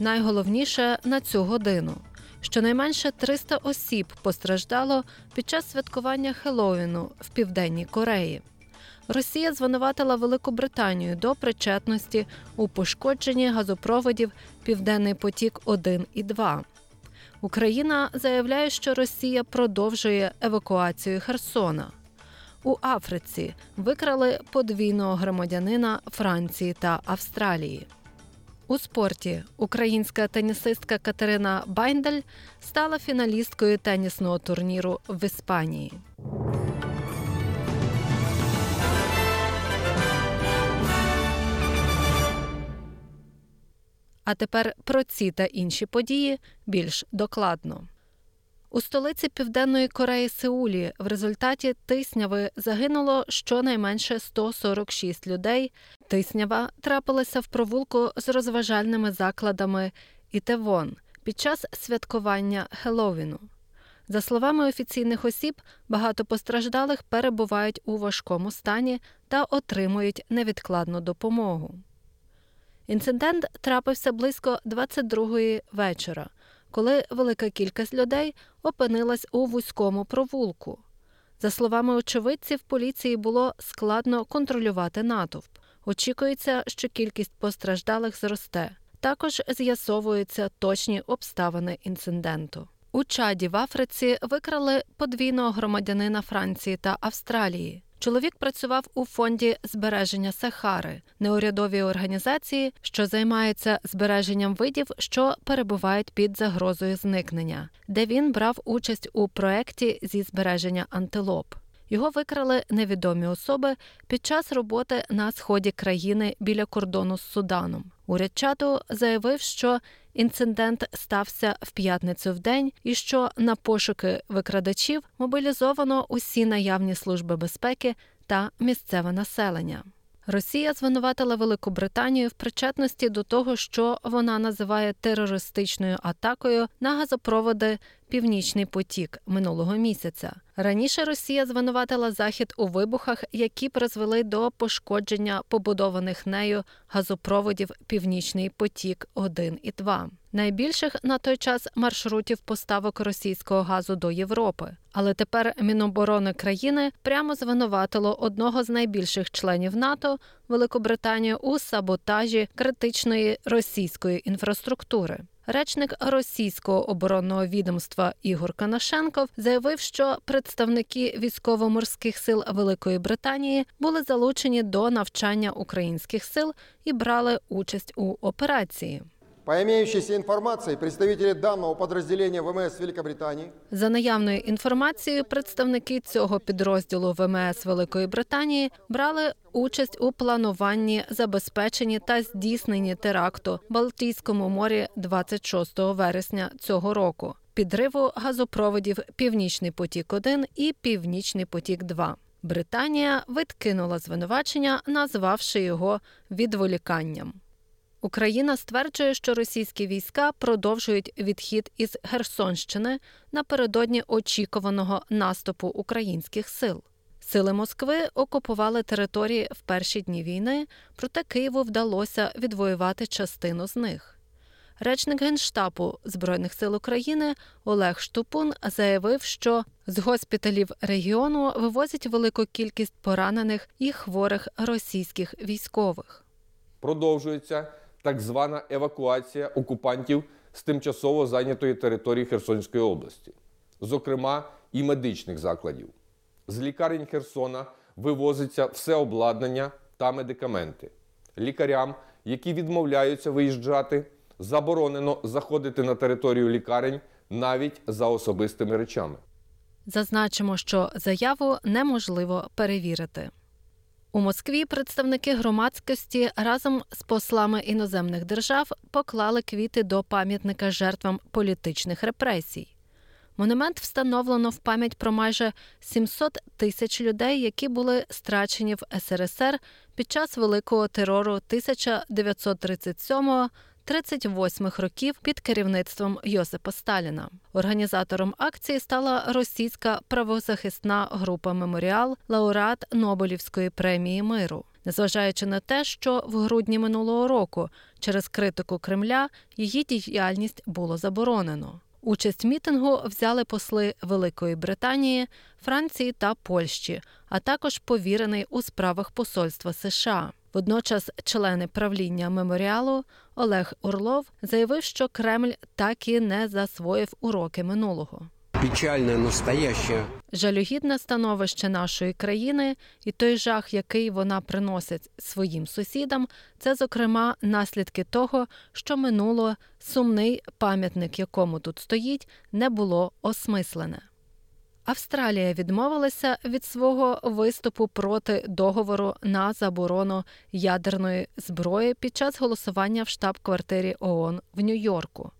Найголовніше на цю годину. Щонайменше 300 осіб постраждало під час святкування Хеллоуіну в Південній Кореї. Росія звинуватила Велику Британію до причетності у пошкодженні газопроводів Південний потік 1 і 2. Україна заявляє, що Росія продовжує евакуацію Херсона. У Африці викрали подвійного громадянина Франції та Австралії. У спорті українська тенісистка Катерина Байндель стала фіналісткою тенісного турніру в Іспанії. А тепер про ці та інші події більш докладно. У столиці Південної Кореї Сеулі в результаті тисняви загинуло щонайменше 146 людей. Тиснява трапилася в провулку з розважальними закладами Ітевон під час святкування Хеллоуіну. За словами офіційних осіб, багато постраждалих перебувають у важкому стані та отримують невідкладну допомогу. Інцидент трапився близько 22-ї вечора, коли велика кількість людей опинилась у вузькому провулку. За словами очевидців, поліції було складно контролювати натовп. Очікується, що кількість постраждалих зросте. Також з'ясовуються точні обставини інциденту. У чаді в Африці викрали подвійного громадянина Франції та Австралії. Чоловік працював у фонді збереження Сахари, неурядовій організації, що займається збереженням видів, що перебувають під загрозою зникнення, де він брав участь у проєкті зі збереження антилоп. Його викрали невідомі особи під час роботи на сході країни біля кордону з Суданом. Уряд Чаду заявив, що інцидент стався в п'ятницю в день і що на пошуки викрадачів мобілізовано усі наявні служби безпеки та місцеве населення. Росія звинуватила Велику Британію в причетності до того, що вона називає терористичною атакою на газопроводи Північний потік минулого місяця. Раніше Росія звинуватила Захід у вибухах, які призвели до пошкодження побудованих нею газопроводів Північний потік 1 і 2 найбільших на той час маршрутів поставок російського газу до Європи. Але тепер Міноборони країни прямо звинуватило одного з найбільших членів НАТО Великобританію у саботажі критичної російської інфраструктури. Речник російського оборонного відомства Ігор Канашенков заявив, що представники військово-морських сил Великої Британії були залучені до навчання українських сил і брали участь у операції. По имеющейся информации, представители данного подразделения ВМС Великобритании За наявною інформацією, представники цього підрозділу ВМС Великої Британії брали участь у плануванні, забезпеченні та здійсненні теракту в Балтійському морі 26 вересня цього року, підриву газопроводів Північний потік 1 і Північний потік 2 Британія відкинула звинувачення, назвавши його відволіканням. Україна стверджує, що російські війська продовжують відхід із Херсонщини напередодні очікуваного наступу українських сил. Сили Москви окупували території в перші дні війни, проте Києву вдалося відвоювати частину з них. Речник Генштабу Збройних сил України Олег Штупун заявив, що з госпіталів регіону вивозять велику кількість поранених і хворих російських військових. Продовжується так звана евакуація окупантів з тимчасово зайнятої території Херсонської області, зокрема і медичних закладів. З лікарень Херсона вивозиться все обладнання та медикаменти. Лікарям, які відмовляються виїжджати, заборонено заходити на територію лікарень навіть за особистими речами. Зазначимо, що заяву неможливо перевірити. У Москві представники громадськості разом з послами іноземних держав поклали квіти до пам'ятника жертвам політичних репресій. Монумент встановлено в пам'ять про майже 700 тисяч людей, які були страчені в СРСР під час великого терору 1937 38 років під керівництвом Йосипа Сталіна. Організатором акції стала російська правозахисна група Меморіал, лауреат Нобелівської премії миру. незважаючи на те, що в грудні минулого року через критику Кремля її діяльність було заборонено. Участь мітингу взяли посли Великої Британії, Франції та Польщі, а також повірений у справах посольства США. Водночас, члени правління меморіалу Олег Орлов заявив, що Кремль так і не засвоїв уроки минулого. Печальне настояще. Жалюгідне становище нашої країни і той жах, який вона приносить своїм сусідам, це зокрема наслідки того, що минуло сумний пам'ятник, якому тут стоїть, не було осмислене. Австралія відмовилася від свого виступу проти договору на заборону ядерної зброї під час голосування в штаб-квартирі ООН в Нью-Йорку.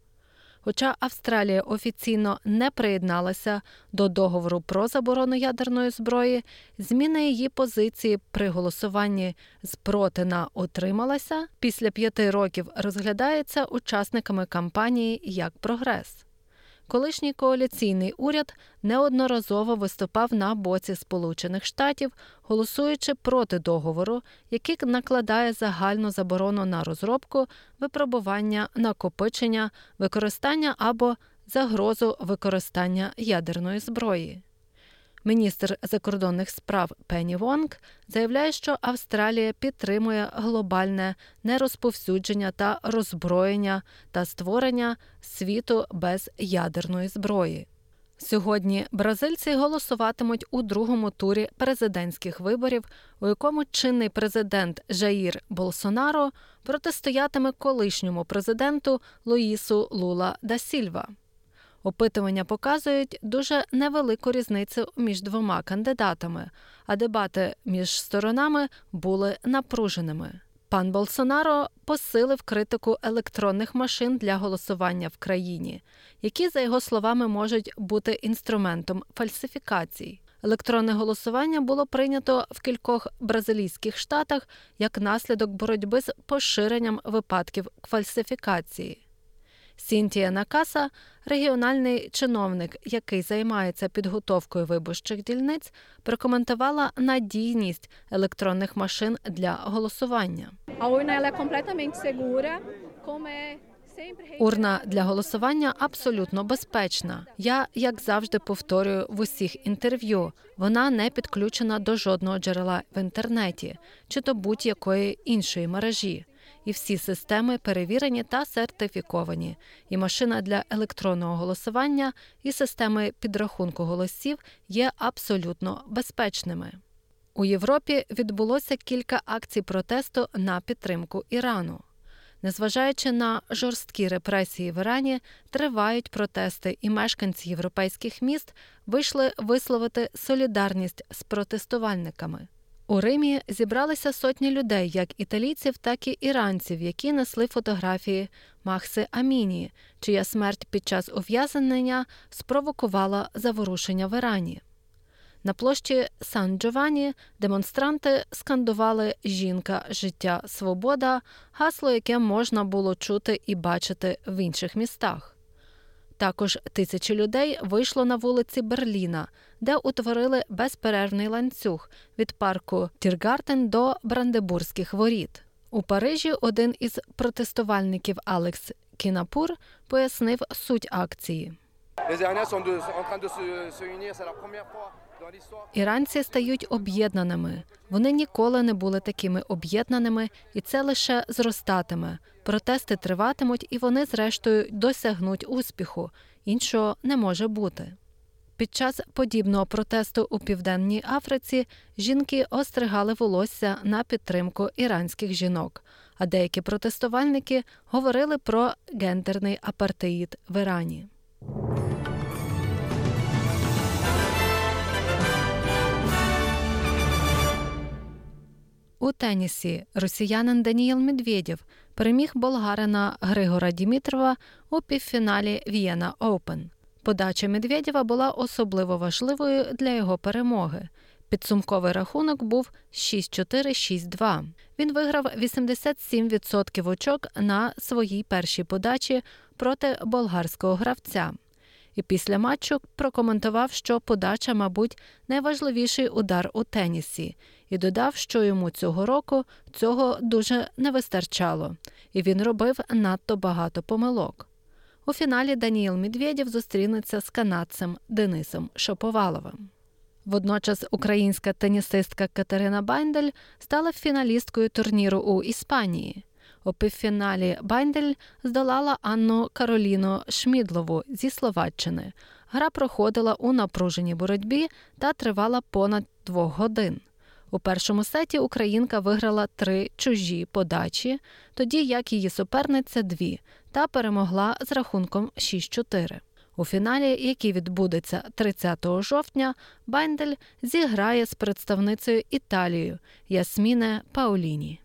Хоча Австралія офіційно не приєдналася до договору про заборону ядерної зброї, зміна її позиції при голосуванні з проти на отрималася після п'яти років розглядається учасниками кампанії як прогрес. Колишній коаліційний уряд неодноразово виступав на боці Сполучених Штатів, голосуючи проти договору, який накладає загальну заборону на розробку, випробування, накопичення, використання або загрозу використання ядерної зброї. Міністр закордонних справ Пенні Вонг заявляє, що Австралія підтримує глобальне нерозповсюдження та роззброєння та створення світу без ядерної зброї. Сьогодні бразильці голосуватимуть у другому турі президентських виборів, у якому чинний президент Жаїр Болсонаро протистоятиме колишньому президенту Луїсу Лула да Сільва. Опитування показують дуже невелику різницю між двома кандидатами, а дебати між сторонами були напруженими. Пан Болсонаро посилив критику електронних машин для голосування в країні, які, за його словами, можуть бути інструментом фальсифікацій. Електронне голосування було прийнято в кількох бразилійських штатах як наслідок боротьби з поширенням випадків фальсифікації. Сінтія Накаса, регіональний чиновник, який займається підготовкою виборчих дільниць, прокоментувала надійність електронних машин для голосування. Урна для голосування абсолютно безпечна. Я, як завжди, повторюю в усіх інтерв'ю. Вона не підключена до жодного джерела в інтернеті чи до будь-якої іншої мережі і всі системи перевірені та сертифіковані. І машина для електронного голосування і системи підрахунку голосів є абсолютно безпечними. У Європі відбулося кілька акцій протесту на підтримку Ірану. Незважаючи на жорсткі репресії в Ірані, тривають протести, і мешканці європейських міст вийшли висловити солідарність з протестувальниками. У Римі зібралися сотні людей, як італійців, так і іранців, які несли фотографії Махси Аміні, чия смерть під час ув'язнення спровокувала заворушення в Ірані. На площі Сан Джованні демонстранти скандували Жінка, життя, свобода, гасло, яке можна було чути і бачити в інших містах. Також тисячі людей вийшло на вулиці Берліна, де утворили безперервний ланцюг від парку Тіргартен до Брандебурзьких воріт. У Парижі один із протестувальників Алекс Кінапур пояснив суть акції. Іранці стають об'єднаними. Вони ніколи не були такими об'єднаними, і це лише зростатиме. Протести триватимуть, і вони, зрештою, досягнуть успіху. Іншого не може бути. Під час подібного протесту у південній Африці жінки остригали волосся на підтримку іранських жінок, а деякі протестувальники говорили про гендерний апартеїд в Ірані. У тенісі росіянин Даніїл Медведєв переміг болгарина Григора Дімітрова у півфіналі Вієна Оупен. Подача Медведєва була особливо важливою для його перемоги. Підсумковий рахунок був 6-4-6-2. Він виграв 87% очок на своїй першій подачі проти болгарського гравця. І після матчу прокоментував, що подача, мабуть, найважливіший удар у тенісі, і додав, що йому цього року цього дуже не вистачало, і він робив надто багато помилок. У фіналі Даніїл Медведєв зустрінеться з канадцем Денисом Шоповаловим. Водночас українська тенісистка Катерина Байндель стала фіналісткою турніру у Іспанії. У півфіналі Байндель здолала Анну Кароліну Шмідлову зі Словаччини. Гра проходила у напруженій боротьбі та тривала понад двох годин. У першому сеті Українка виграла три чужі подачі, тоді як її суперниця дві, та перемогла з рахунком 6-4. У фіналі, який відбудеться 30 жовтня, Байндель зіграє з представницею Італією Ясміне Пауліні.